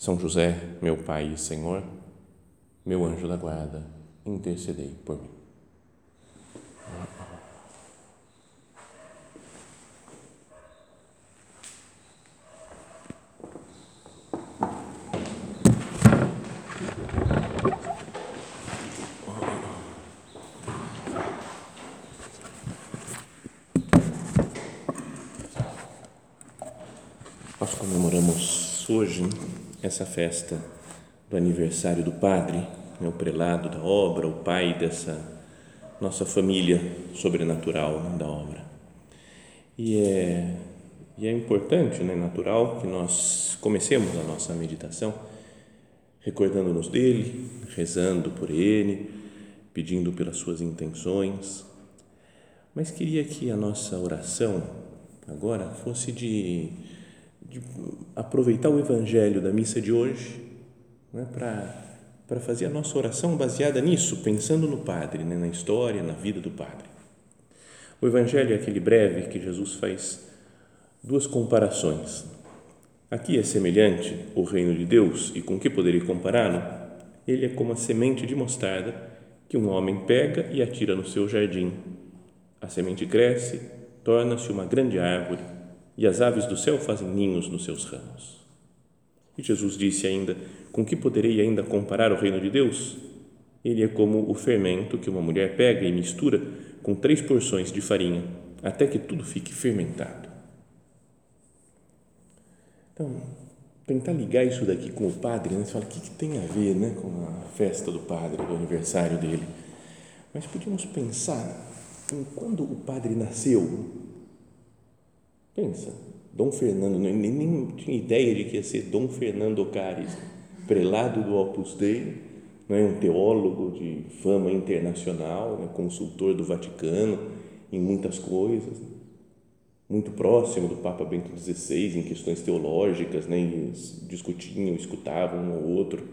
são José, meu Pai e Senhor, meu anjo da guarda, intercedei por mim. Nós comemoramos hoje essa festa do aniversário do padre, né, o prelado da obra, o pai dessa nossa família sobrenatural né, da obra. E é, e é importante, né, natural, que nós comecemos a nossa meditação recordando-nos dele, rezando por ele, pedindo pelas suas intenções. Mas queria que a nossa oração agora fosse de de aproveitar o evangelho da missa de hoje né, para fazer a nossa oração baseada nisso, pensando no Padre, né, na história, na vida do Padre. O evangelho é aquele breve que Jesus faz duas comparações. Aqui é semelhante o reino de Deus e com que poderia compará-lo? Ele é como a semente de mostarda que um homem pega e atira no seu jardim. A semente cresce, torna-se uma grande árvore e as aves do céu fazem ninhos nos seus ramos. E Jesus disse ainda: Com que poderei ainda comparar o reino de Deus? Ele é como o fermento que uma mulher pega e mistura com três porções de farinha, até que tudo fique fermentado. Então, tentar ligar isso daqui com o padre, né? você fala, o que, que tem a ver né, com a festa do padre, do aniversário dele? Mas podíamos pensar em quando o padre nasceu, Pensa, Dom Fernando, nem, nem tinha ideia de que ia ser Dom Fernando Ocares, prelado do Opus Dei, é um teólogo de fama internacional, né, consultor do Vaticano em muitas coisas, muito próximo do Papa Bento XVI em questões teológicas, né, discutiam, escutavam um ao outro.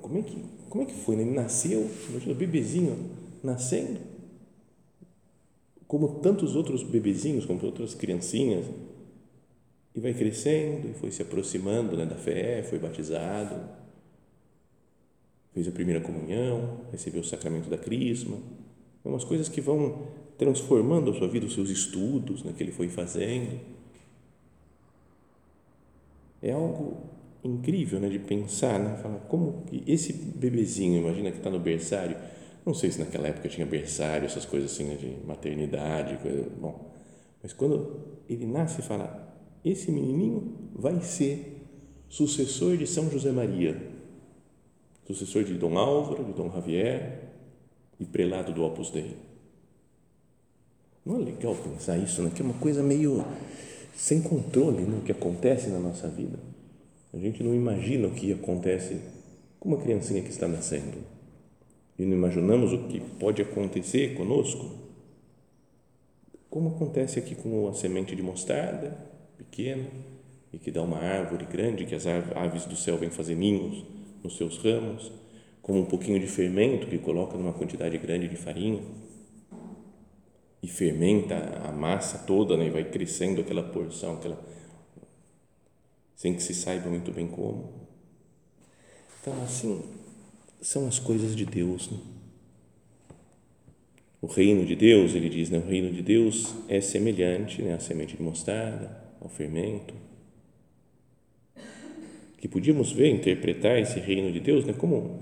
Como é que, como é que foi? Né? Ele nasceu, imagina, bebezinho nascendo como tantos outros bebezinhos, como outras criancinhas, e vai crescendo e foi se aproximando né, da fé, foi batizado, fez a primeira comunhão, recebeu o sacramento da crisma, é umas coisas que vão transformando a sua vida, os seus estudos, né, que ele foi fazendo. É algo incrível né, de pensar, né, falar como esse bebezinho, imagina que está no berçário, não sei se naquela época tinha berçário, essas coisas assim né, de maternidade, coisa, bom. Mas quando ele nasce e fala, esse menininho vai ser sucessor de São José Maria, sucessor de Dom Álvaro, de Dom Javier e prelado do Opus Dei. Não é legal pensar isso, né? que é uma coisa meio sem controle né? o que acontece na nossa vida. A gente não imagina o que acontece com uma criancinha que está nascendo e não imaginamos o que pode acontecer conosco, como acontece aqui com a semente de mostarda, pequena, e que dá uma árvore grande, que as aves do céu vêm fazer ninhos nos seus ramos, como um pouquinho de fermento que coloca numa quantidade grande de farinha e fermenta a massa toda né, e vai crescendo aquela porção, aquela sem que se saiba muito bem como. Então, assim, são as coisas de Deus. Né? O reino de Deus, ele diz, né? o reino de Deus é semelhante né? à semente de mostarda, ao fermento. Que podíamos ver, interpretar esse reino de Deus né? como,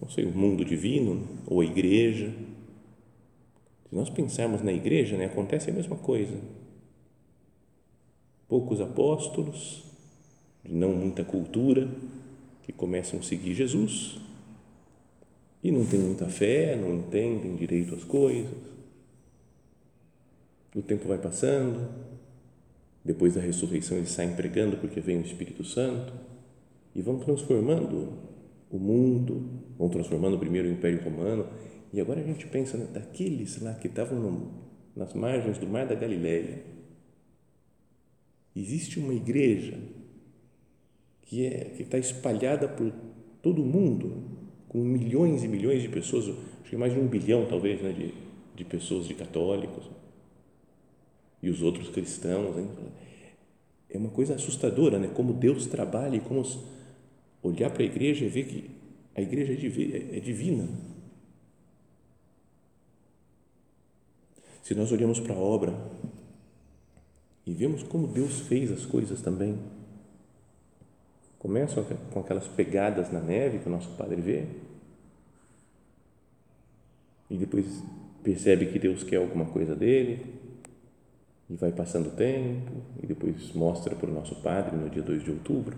não sei, o mundo divino ou a igreja. Se nós pensarmos na igreja, né? acontece a mesma coisa. Poucos apóstolos, de não muita cultura, que começam a seguir Jesus e não tem muita fé, não entendem direito as coisas. O tempo vai passando, depois da ressurreição eles saem pregando porque vem o Espírito Santo, e vão transformando o mundo, vão transformando primeiro o Império Romano, e agora a gente pensa né, daqueles lá que estavam nas margens do Mar da Galileia. Existe uma igreja que é que está espalhada por todo o mundo, com milhões e milhões de pessoas, acho que mais de um bilhão talvez, né, de, de pessoas, de católicos e os outros cristãos. Hein? É uma coisa assustadora, né? Como Deus trabalha e como olhar para a igreja e ver que a igreja é, é divina. Se nós olhamos para a obra e vemos como Deus fez as coisas também, começam com aquelas pegadas na neve que o nosso Padre vê, e depois percebe que Deus quer alguma coisa dele, e vai passando o tempo, e depois mostra para o nosso Padre no dia 2 de outubro.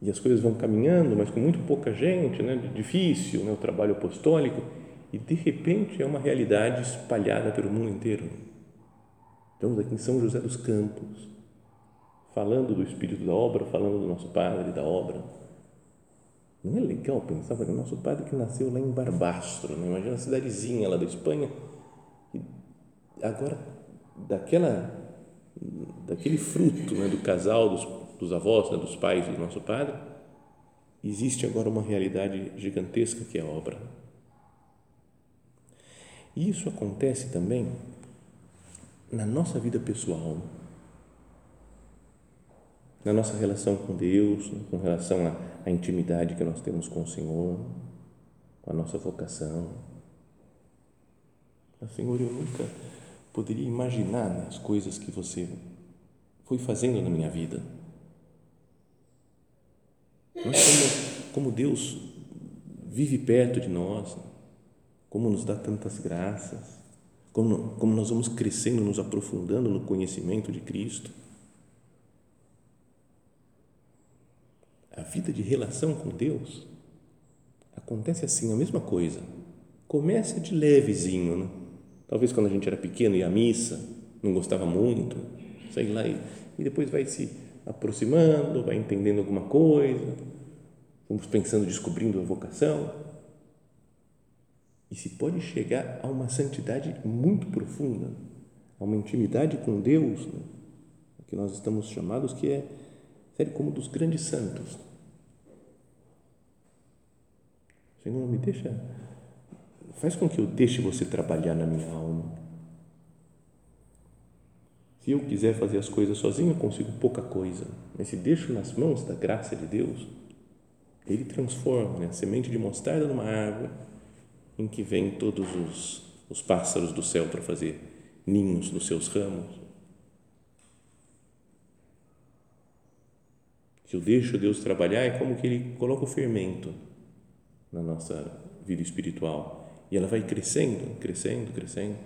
E as coisas vão caminhando, mas com muito pouca gente, né? difícil né? o trabalho apostólico, e de repente é uma realidade espalhada pelo mundo inteiro. Estamos aqui em São José dos Campos, falando do espírito da obra, falando do nosso Padre, da obra. Não é legal pensar, porque o nosso Padre que nasceu lá em Barbastro, né? imagina a cidadezinha lá da Espanha, e agora daquela, daquele fruto né? do casal, dos, dos avós, né? dos pais do nosso Padre, existe agora uma realidade gigantesca que é a obra. E isso acontece também na nossa vida pessoal na nossa relação com Deus, com relação à, à intimidade que nós temos com o Senhor, com a nossa vocação. Senhor, eu nunca poderia imaginar né, as coisas que você foi fazendo na minha vida. Mas como, como Deus vive perto de nós, como nos dá tantas graças, como, como nós vamos crescendo, nos aprofundando no conhecimento de Cristo a vida de relação com Deus acontece assim, a mesma coisa. Começa de levezinho, né? Talvez quando a gente era pequeno ia à missa, não gostava muito, sei lá, e, e depois vai se aproximando, vai entendendo alguma coisa, vamos pensando, descobrindo a vocação. E se pode chegar a uma santidade muito profunda, a uma intimidade com Deus, né? que nós estamos chamados, que é Sério, como dos grandes santos. Senhor, me deixa, faz com que eu deixe você trabalhar na minha alma. Se eu quiser fazer as coisas sozinho, eu consigo pouca coisa. Mas se deixo nas mãos da graça de Deus, Ele transforma né, a semente de mostarda numa árvore em que vêm todos os, os pássaros do céu para fazer ninhos nos seus ramos Se eu deixo Deus trabalhar, é como que Ele coloca o fermento na nossa vida espiritual e ela vai crescendo, crescendo, crescendo.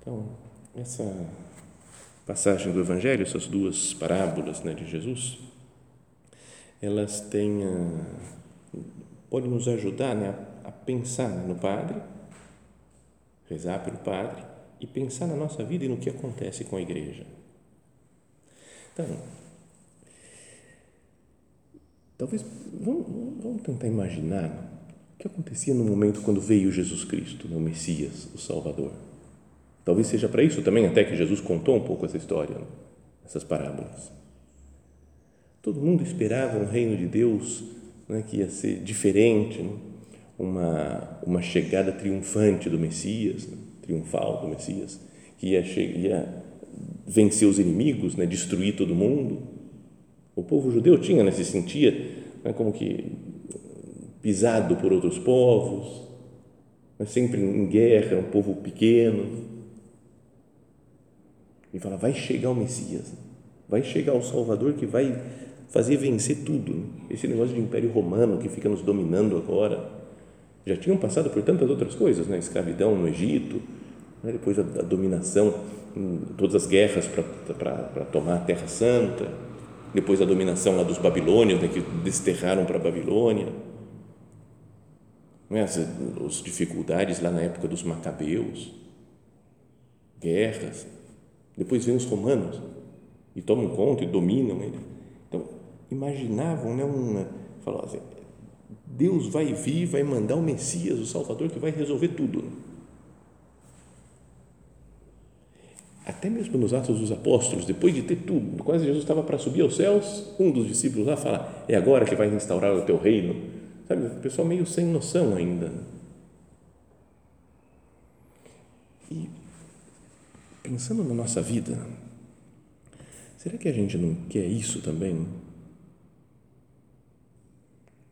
Então, essa passagem do Evangelho, essas duas parábolas né, de Jesus, elas têm, ah, podem nos ajudar né, a pensar no Padre, rezar pelo Padre e pensar na nossa vida e no que acontece com a Igreja. Então, talvez, vamos, vamos tentar imaginar o que acontecia no momento quando veio Jesus Cristo, né, o Messias, o Salvador. Talvez seja para isso também até que Jesus contou um pouco essa história, né, essas parábolas. Todo mundo esperava um reino de Deus né, que ia ser diferente, né, uma, uma chegada triunfante do Messias, né, triunfal do Messias, que ia, ia vencer os inimigos, né, destruir todo mundo. O povo judeu tinha, né, se sentia né, como que pisado por outros povos, né, sempre em guerra, um povo pequeno. E fala: vai chegar o Messias, vai chegar o Salvador que vai fazer vencer tudo. Esse negócio de Império Romano que fica nos dominando agora. Já tinham passado por tantas outras coisas, né? escravidão no Egito, né? depois a, a dominação todas as guerras para tomar a Terra Santa, depois a dominação lá dos babilônios, né, que desterraram para a Babilônia, é? as, as dificuldades lá na época dos macabeus, guerras, Depois vem os romanos e tomam conta e dominam ele. Então, imaginavam, né, um, falou assim, Deus vai vir, vai mandar o Messias, o Salvador, que vai resolver tudo. Até mesmo nos Atos dos Apóstolos, depois de ter tudo, quase Jesus estava para subir aos céus, um dos discípulos lá fala: É agora que vai instaurar o teu reino. Sabe, o pessoal meio sem noção ainda. E pensando na nossa vida, será que a gente não quer isso também?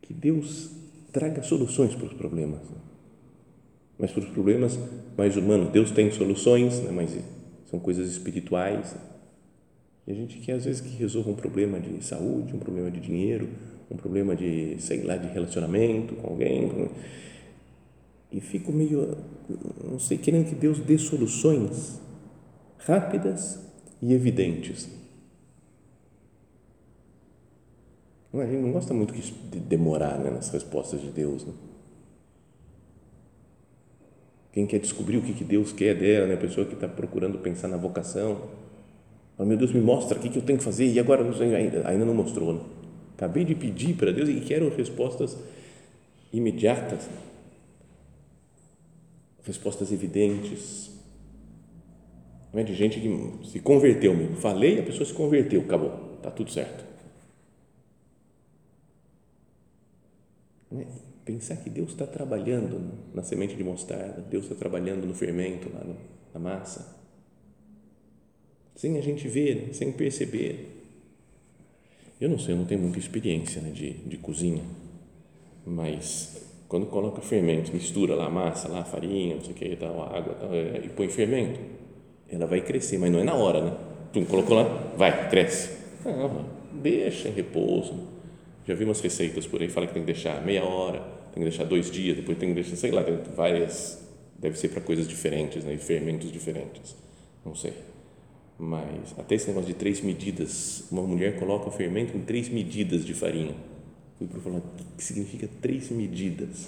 Que Deus traga soluções para os problemas. Mas para os problemas mais humanos, Deus tem soluções, né? mas são coisas espirituais. E a gente quer, às vezes, que resolva um problema de saúde, um problema de dinheiro, um problema de, sei lá, de relacionamento com alguém. E fico meio, não sei, querendo que Deus dê soluções rápidas e evidentes. A gente não gosta muito de demorar né, nas respostas de Deus. Né? Quem quer descobrir o que, Deus quer dela, né? a pessoa que está procurando pensar na vocação. Fala, meu Deus, me mostra o que, eu tenho que fazer e agora ainda, ainda não mostrou. Né? Acabei de pedir para Deus e quero respostas imediatas, respostas evidentes. Não é de gente que se converteu mesmo. Falei, a pessoa se converteu, acabou, está tudo certo. Pensar que Deus está trabalhando na semente de mostarda, Deus está trabalhando no fermento, lá na massa, sem a gente ver, sem perceber. Eu não sei, eu não tenho muita experiência né, de, de cozinha, mas quando coloca fermento, mistura lá a massa, lá a farinha, não sei o que, tal, a água tal, é, e põe fermento, ela vai crescer, mas não é na hora, né? Tu colocou lá, vai, cresce. Não, deixa em repouso. Já vi umas receitas por aí, fala que tem que deixar meia hora, tem que deixar dois dias, depois tem que deixar, sei lá, tem várias, deve ser para coisas diferentes, né, e fermentos diferentes, não sei. Mas até esse negócio de três medidas, uma mulher coloca o fermento em três medidas de farinha. Fui para falar, o que significa três medidas?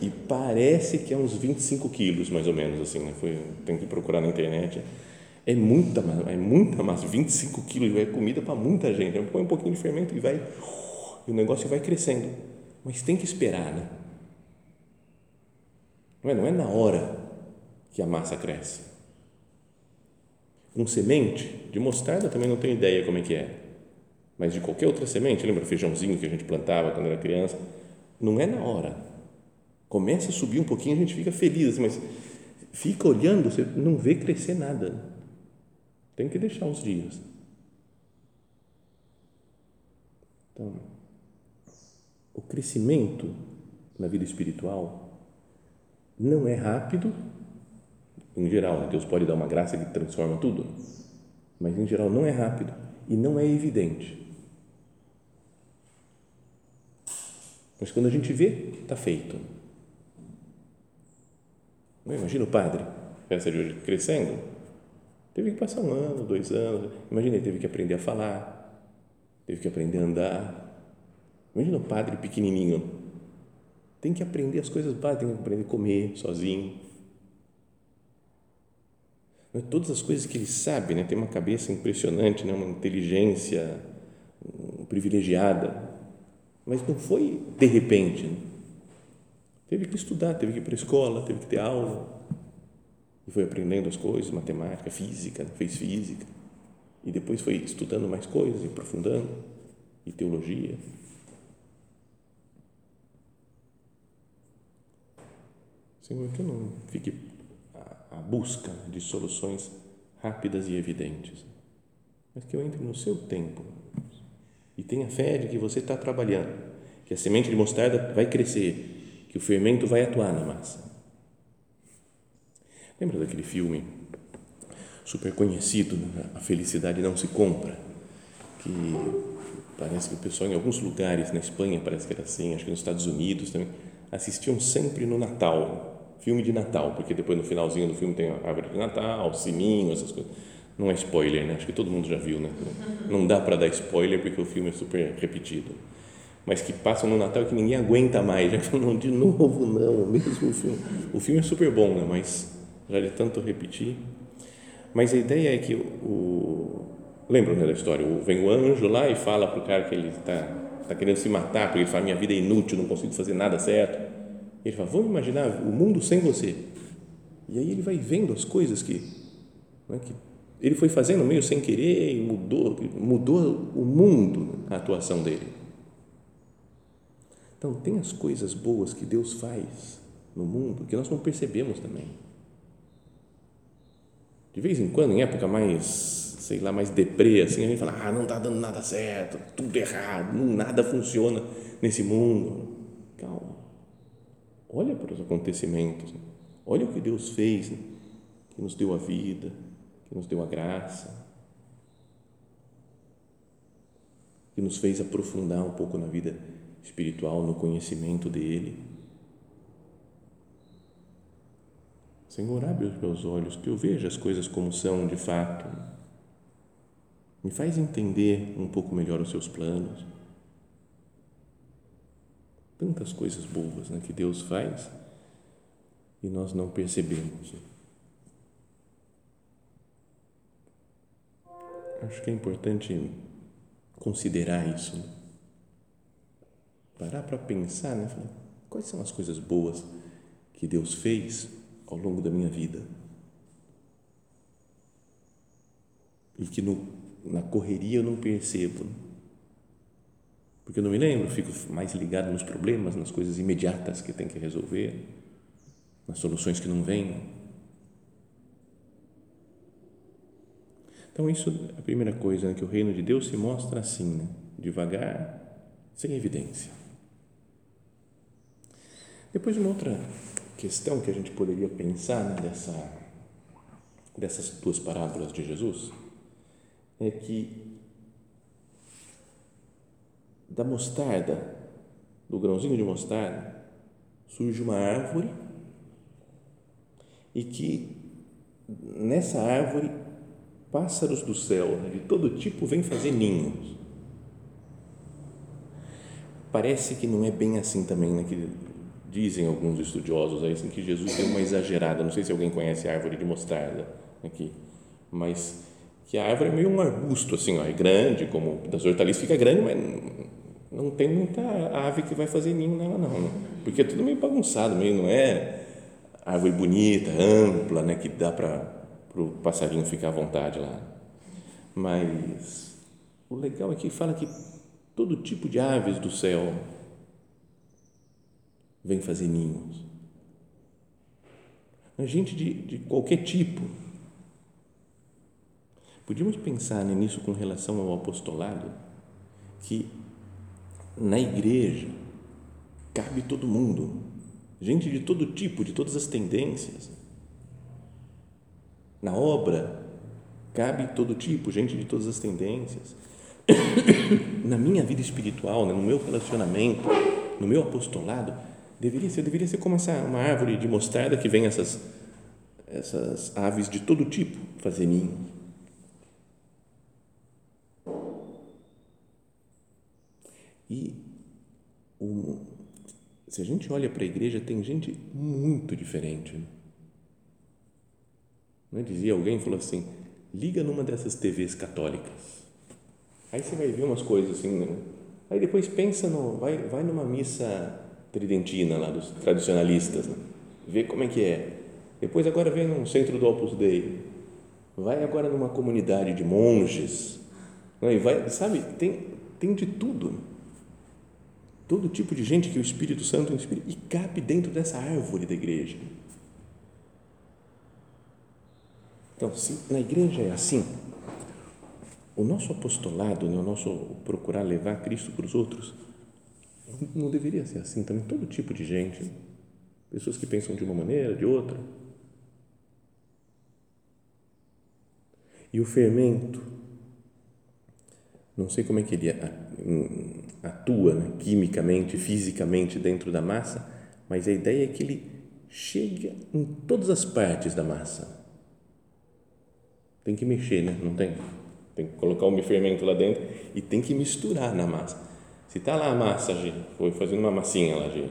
E parece que é uns 25 quilos, mais ou menos, assim, né? Foi, tem que procurar na internet. É muita, é muita massa, 25 quilos, é comida para muita gente. Põe um pouquinho de fermento e vai, e o negócio vai crescendo mas tem que esperar, né? Não é, não é na hora que a massa cresce. Um semente de mostarda também não tenho ideia como é que é, mas de qualquer outra semente, lembra o feijãozinho que a gente plantava quando era criança? Não é na hora. Começa a subir um pouquinho, a gente fica feliz, mas fica olhando, você não vê crescer nada. Tem que deixar uns dias. Então, o crescimento na vida espiritual não é rápido, em geral, né? Deus pode dar uma graça que transforma tudo, mas em geral não é rápido e não é evidente. Mas quando a gente vê, está feito. Imagina o padre, festa de hoje, crescendo, teve que passar um ano, dois anos, imagina, ele teve que aprender a falar, teve que aprender a andar, Imagina o padre pequenininho. Tem que aprender as coisas básicas, tem que aprender a comer sozinho. Todas as coisas que ele sabe, né? tem uma cabeça impressionante, né? uma inteligência privilegiada, mas não foi de repente. Né? Teve que estudar, teve que ir para a escola, teve que ter aula, e foi aprendendo as coisas, matemática, física, fez física, e depois foi estudando mais coisas, aprofundando, e teologia. Senhor, que eu não fique à busca de soluções rápidas e evidentes, mas que eu entre no seu tempo. E tenha fé de que você está trabalhando, que a semente de mostarda vai crescer, que o fermento vai atuar na massa. Lembra daquele filme super conhecido, né? A Felicidade Não Se Compra? Que parece que o pessoal em alguns lugares, na Espanha parece que era assim, acho que nos Estados Unidos também, assistiam sempre no Natal filme de Natal, porque depois no finalzinho do filme tem a árvore de Natal, sininho, essas coisas. Não é spoiler, né? Acho que todo mundo já viu, né? Não dá para dar spoiler porque o filme é super repetido. Mas que passam no Natal que ninguém aguenta mais. Já falam, de novo, não, o mesmo filme. O filme é super bom, né? Mas já de tanto repetir. Mas a ideia é que o. Lembram né, da história? Vem o anjo lá e fala para o cara que ele está tá querendo se matar, porque ele fala: minha vida é inútil, não consigo fazer nada certo. Ele fala: vamos imaginar o mundo sem você. E aí ele vai vendo as coisas que, né, que ele foi fazendo meio sem querer e mudou, mudou o mundo a atuação dele. Então, tem as coisas boas que Deus faz no mundo que nós não percebemos também. De vez em quando, em época mais, sei lá, mais deprê, assim, a gente fala, ah, não está dando nada certo, tudo errado, nada funciona nesse mundo. Calma. Olha para os acontecimentos. Olha o que Deus fez, que nos deu a vida, que nos deu a graça, que nos fez aprofundar um pouco na vida espiritual, no conhecimento dele. Senhor, abre os meus olhos, que eu veja as coisas como são de fato. Me faz entender um pouco melhor os seus planos. Tantas coisas boas né, que Deus faz e nós não percebemos. Acho que é importante considerar isso. Né? Parar para pensar, né? quais são as coisas boas que Deus fez ao longo da minha vida e que no, na correria eu não percebo. Porque eu não me lembro, fico mais ligado nos problemas, nas coisas imediatas que tem que resolver, nas soluções que não vêm. Então, isso é a primeira coisa, né? que o reino de Deus se mostra assim, né? devagar, sem evidência. Depois, uma outra questão que a gente poderia pensar né, dessa, dessas duas parábolas de Jesus é que da mostarda, do grãozinho de mostarda, surge uma árvore e que nessa árvore pássaros do céu, né, de todo tipo, vêm fazer ninhos. Parece que não é bem assim também, né, que dizem alguns estudiosos aí, assim, que Jesus deu uma exagerada. Não sei se alguém conhece a árvore de mostarda aqui, mas que a árvore é meio um arbusto, assim, ó, é grande, como das hortaliças fica grande, mas não tem muita ave que vai fazer ninho nela, não, né? porque é tudo meio bagunçado, meio não é árvore bonita, ampla, né, que dá para o passarinho ficar à vontade lá. Mas o legal é que fala que todo tipo de aves do céu vem fazer ninhos. Gente de, de qualquer tipo. Podíamos pensar nisso com relação ao apostolado, que na igreja cabe todo mundo, gente de todo tipo, de todas as tendências na obra, cabe todo tipo, gente de todas as tendências. Na minha vida espiritual, né, no meu relacionamento, no meu apostolado, deveria ser, deveria ser como essa uma árvore de mostarda que vem essas essas aves de todo tipo fazer ninho. E o, se a gente olha para a igreja, tem gente muito diferente. Né? É? Dizia alguém, falou assim, liga numa dessas TVs católicas. Aí você vai ver umas coisas assim, né? aí depois pensa no, vai, vai numa missa tridentina lá dos tradicionalistas, né? vê como é que é. Depois agora vem num centro do Opus Dei, vai agora numa comunidade de monges, né? e vai, sabe, tem, tem de tudo. Todo tipo de gente que o Espírito Santo inspira e cabe dentro dessa árvore da igreja. Então, se na igreja é assim, o nosso apostolado, né, o nosso procurar levar Cristo para os outros, não deveria ser assim também. Todo tipo de gente, pessoas que pensam de uma maneira, de outra. E o fermento, não sei como é que ele atua né, quimicamente, fisicamente dentro da massa, mas a ideia é que ele chega em todas as partes da massa tem que mexer, né? Não tem? Tem que colocar o fermento lá dentro e tem que misturar na massa. Se está lá a massa, foi fazendo uma massinha lá de,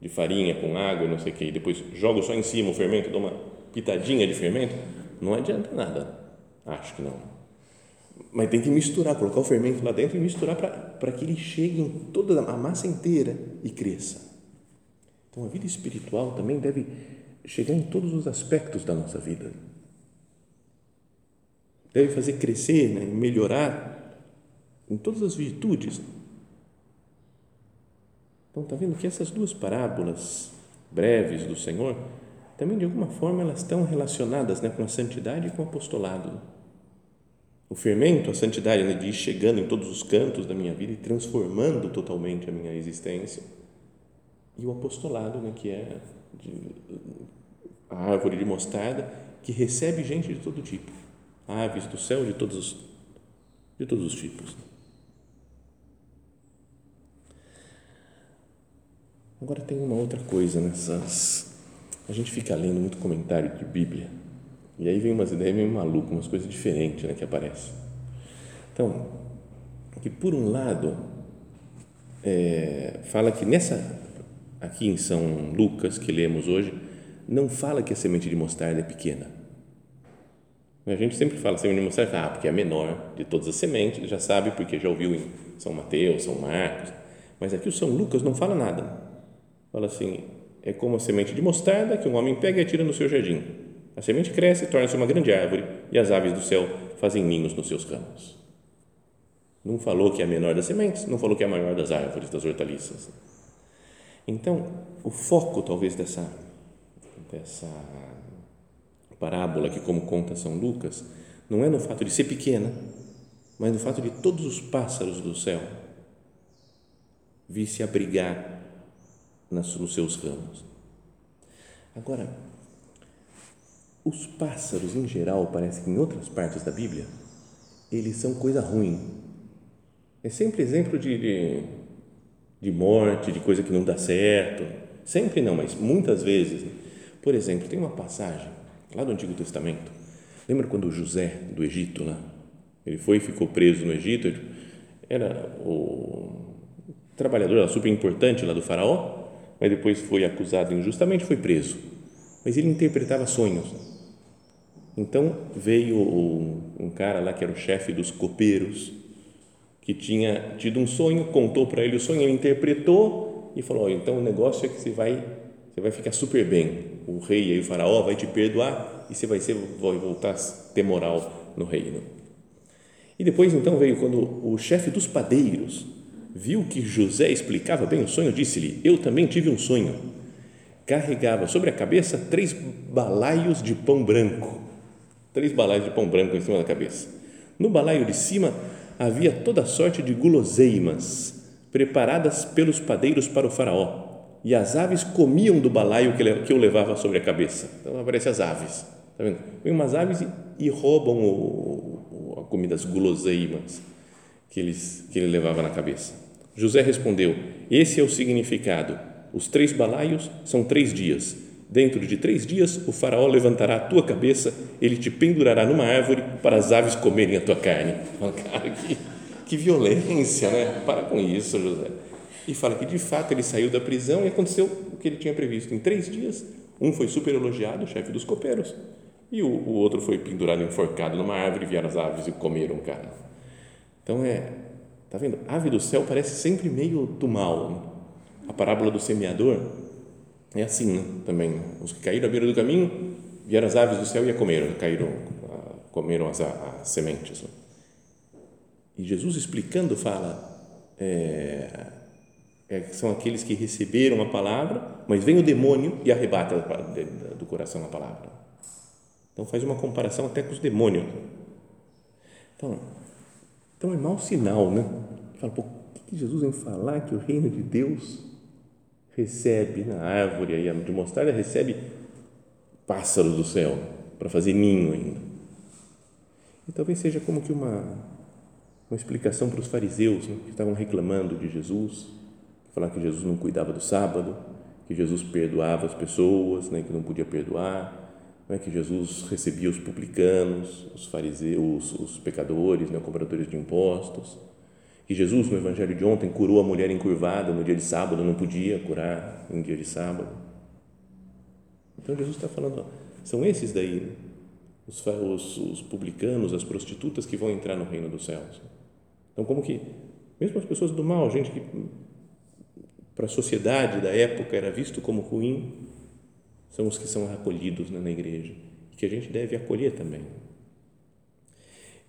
de farinha com água e não sei o que, e depois jogo só em cima o fermento, dou uma pitadinha de fermento, não adianta nada. Acho que não. Mas tem que misturar, colocar o fermento lá dentro e misturar para que ele chegue em toda a massa inteira e cresça. Então a vida espiritual também deve chegar em todos os aspectos da nossa vida. Deve fazer crescer, né, melhorar em todas as virtudes. Então, está vendo que essas duas parábolas breves do Senhor, também de alguma forma elas estão relacionadas né, com a santidade e com o apostolado. O fermento, a santidade né, de ir chegando em todos os cantos da minha vida e transformando totalmente a minha existência. E o apostolado, né, que é de, a árvore de mostarda, que recebe gente de todo tipo, aves do céu de todos os, de todos os tipos. Agora tem uma outra coisa nessas. A gente fica lendo muito comentário de Bíblia e aí vem umas ideias meio malucas, umas coisas diferentes né, que aparecem. Então, que por um lado é, fala que nessa aqui em São Lucas que lemos hoje não fala que a semente de mostarda é pequena. A gente sempre fala semente de mostarda, ah, porque é a menor de todas as sementes, já sabe porque já ouviu em São Mateus, São Marcos, mas aqui o São Lucas não fala nada Fala assim: é como a semente de mostarda que um homem pega e atira no seu jardim. A semente cresce, torna-se uma grande árvore e as aves do céu fazem ninhos nos seus ramos. Não falou que é a menor das sementes, não falou que é a maior das árvores, das hortaliças. Então, o foco talvez dessa, dessa parábola que como conta São Lucas, não é no fato de ser pequena, mas no fato de todos os pássaros do céu vir se abrigar nos seus ramos. Agora, os pássaros em geral, parece que em outras partes da Bíblia, eles são coisa ruim. É sempre exemplo de, de, de morte, de coisa que não dá certo. Sempre não, mas muitas vezes. Por exemplo, tem uma passagem lá do Antigo Testamento. Lembra quando José do Egito lá? Ele foi e ficou preso no Egito. Era o trabalhador super importante lá do faraó mas depois foi acusado injustamente, foi preso. Mas ele interpretava sonhos. Então veio um cara lá que era o chefe dos copeiros, que tinha tido um sonho, contou para ele o sonho, ele interpretou e falou: oh, então o negócio é que você vai, você vai ficar super bem. O rei e o faraó vai te perdoar e você vai ser, vai voltar a ter moral no reino. E depois então veio quando o chefe dos padeiros viu que José explicava bem o sonho, disse-lhe: Eu também tive um sonho. Carregava sobre a cabeça três balaios de pão branco. Três balaios de pão branco em cima da cabeça. No balaio de cima havia toda sorte de guloseimas preparadas pelos padeiros para o faraó. E as aves comiam do balaio que eu levava sobre a cabeça. Então aparecem as aves. Está vendo? Vem umas aves e, roubam o, o, a comida, as guloseimas que, eles, que ele levava na cabeça. José respondeu: Esse é o significado. Os três balaios são três dias. Dentro de três dias, o Faraó levantará a tua cabeça, ele te pendurará numa árvore para as aves comerem a tua carne. Cara, que, que violência, né? Para com isso, José. E fala que de fato ele saiu da prisão e aconteceu o que ele tinha previsto. Em três dias, um foi super elogiado, chefe dos copeiros, e o, o outro foi pendurado, enforcado numa árvore, vieram as aves e comeram o cara. Então é, tá vendo? Ave do céu parece sempre meio do mal. Né? A parábola do semeador é assim né? também. Os que caíram à beira do caminho vieram as aves do céu e a comeram, caíram, comeram as, as sementes. Né? E Jesus explicando fala é, é, são aqueles que receberam a palavra, mas vem o demônio e arrebata do coração a palavra. Então faz uma comparação até com os demônios. Então, então é mau sinal, né? Fala, pô, o que Jesus vem falar que o reino de Deus recebe na árvore aí de mostarda recebe pássaros do céu para fazer ninho ainda. E talvez seja como que uma uma explicação para os fariseus né, que estavam reclamando de Jesus, falar que Jesus não cuidava do sábado, que Jesus perdoava as pessoas, né, que não podia perdoar é que Jesus recebia os publicanos, os fariseus, os, os pecadores, né, cobradores de impostos. Que Jesus, no Evangelho de ontem, curou a mulher encurvada no dia de sábado, não podia curar em dia de sábado. Então Jesus está falando, ó, são esses daí, né? os, os, os publicanos, as prostitutas que vão entrar no reino dos céus. Então, como que, mesmo as pessoas do mal, gente que para a sociedade da época era visto como ruim, são os que são acolhidos né, na igreja, que a gente deve acolher também.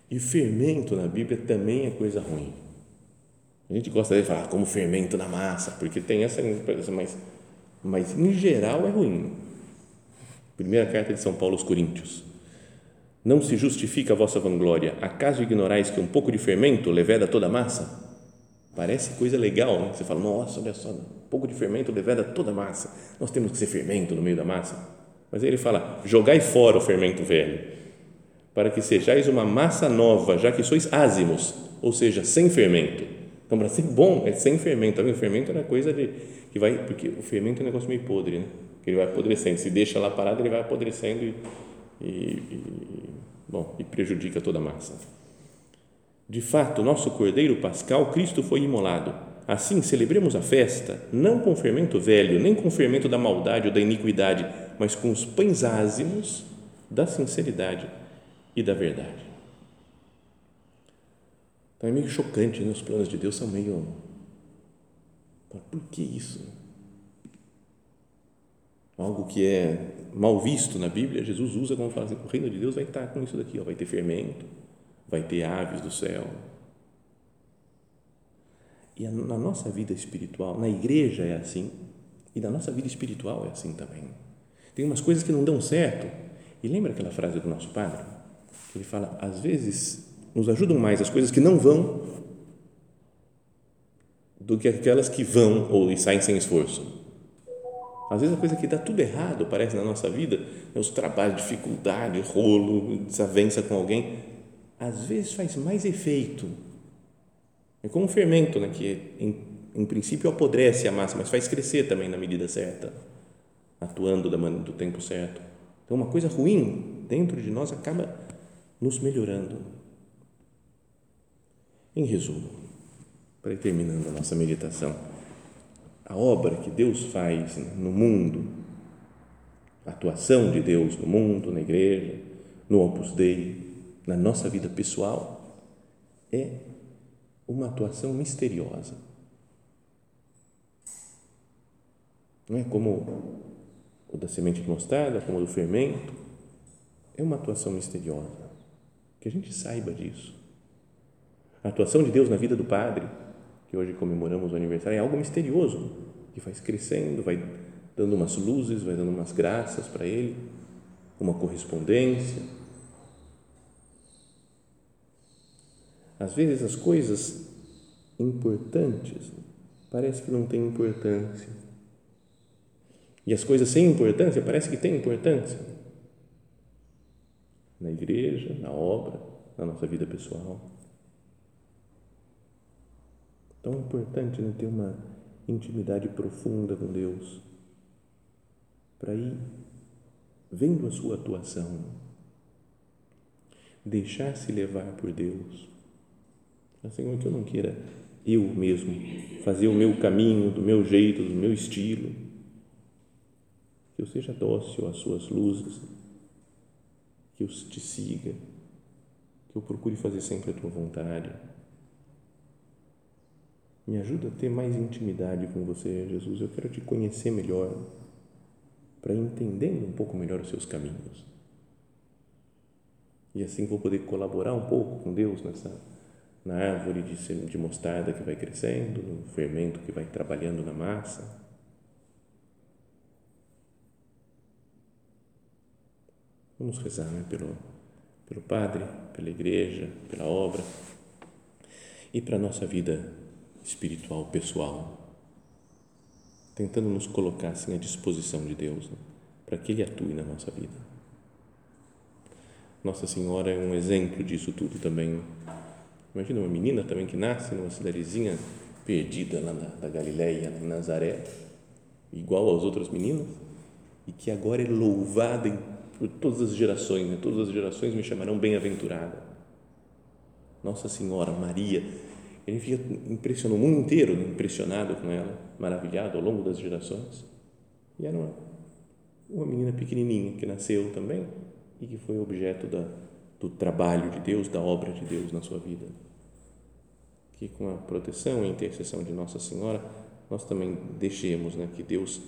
E fermento na Bíblia também é coisa ruim. A gente gosta de falar como fermento na massa, porque tem essa impressão, mas, mas em geral é ruim. Primeira carta de São Paulo aos Coríntios. Não se justifica a vossa vanglória. Acaso ignorais que um pouco de fermento leveda toda a massa? Parece coisa legal, né? Você fala, nossa, olha só, um pouco de fermento leveda toda a massa. Nós temos que ser fermento no meio da massa. Mas aí ele fala, jogai fora o fermento velho, para que sejais uma massa nova, já que sois ázimos, ou seja, sem fermento. Então, para ser bom, é sem fermento. O fermento é coisa de, que vai, porque o fermento é um negócio meio podre, né? Que ele vai apodrecendo. Se deixa lá parado, ele vai apodrecendo e, e, e bom, e prejudica toda a massa. De fato, nosso Cordeiro Pascal, Cristo foi imolado. Assim, celebremos a festa, não com fermento velho, nem com fermento da maldade ou da iniquidade, mas com os pães ázimos da sinceridade e da verdade. Então é meio chocante, né? os planos de Deus são meio. Por que isso? Algo que é mal visto na Bíblia, Jesus usa como fala assim, o reino de Deus vai estar com isso daqui, ó, vai ter fermento, vai ter aves do céu. E na nossa vida espiritual, na igreja é assim, e na nossa vida espiritual é assim também. Tem umas coisas que não dão certo. E lembra aquela frase do nosso padre? Que ele fala: às vezes nos ajudam mais as coisas que não vão do que aquelas que vão ou saem sem esforço. Às vezes a coisa que dá tudo errado, parece na nossa vida, é os trabalhos, dificuldade, rolo, desavença com alguém, às vezes faz mais efeito. É como um fermento, né, que em, em princípio apodrece a massa, mas faz crescer também na medida certa, atuando do tempo certo. Então, uma coisa ruim dentro de nós acaba nos melhorando. Em resumo, para ir terminando a nossa meditação, a obra que Deus faz no mundo, a atuação de Deus no mundo, na igreja, no Opus Dei, na nossa vida pessoal é uma atuação misteriosa. Não é como o da semente de mostarda, como o do fermento. É uma atuação misteriosa. Que a gente saiba disso. A atuação de Deus na vida do Padre, que hoje comemoramos o aniversário, é algo misterioso, que faz crescendo, vai dando umas luzes, vai dando umas graças para ele, uma correspondência Às vezes as coisas importantes parece que não têm importância. E as coisas sem importância parece que têm importância. Na igreja, na obra, na nossa vida pessoal. Tão importante né, ter uma intimidade profunda com Deus para ir vendo a sua atuação, deixar-se levar por Deus Senhor, que eu não queira eu mesmo fazer o meu caminho, do meu jeito, do meu estilo. Que eu seja dócil às suas luzes, que eu te siga, que eu procure fazer sempre a tua vontade. Me ajuda a ter mais intimidade com você, Jesus. Eu quero te conhecer melhor, para entender um pouco melhor os seus caminhos. E assim vou poder colaborar um pouco com Deus nessa na árvore de, de mostarda que vai crescendo, no fermento que vai trabalhando na massa. Vamos rezar né, pelo, pelo Padre, pela Igreja, pela obra e para a nossa vida espiritual, pessoal, tentando nos colocar assim à disposição de Deus, né, para que Ele atue na nossa vida. Nossa Senhora é um exemplo disso tudo também Imagina uma menina também que nasce numa cidadezinha perdida lá na, da Galileia, em Nazaré, igual aos outros meninos, e que agora é louvada em, por todas as gerações, né? todas as gerações me chamarão bem-aventurada. Nossa Senhora, Maria, ele fica impressionado, o mundo inteiro impressionado com ela, maravilhado ao longo das gerações. E era uma, uma menina pequenininha que nasceu também, e que foi objeto da, do trabalho de Deus, da obra de Deus na sua vida. Que com a proteção e intercessão de Nossa Senhora, nós também deixemos né, que Deus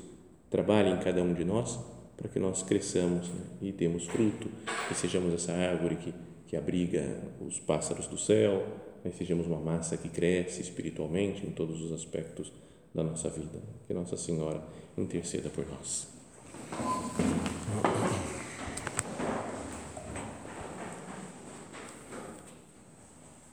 trabalhe em cada um de nós para que nós cresçamos né, e demos fruto, que sejamos essa árvore que, que abriga os pássaros do céu, que sejamos uma massa que cresce espiritualmente em todos os aspectos da nossa vida. Que Nossa Senhora interceda por nós.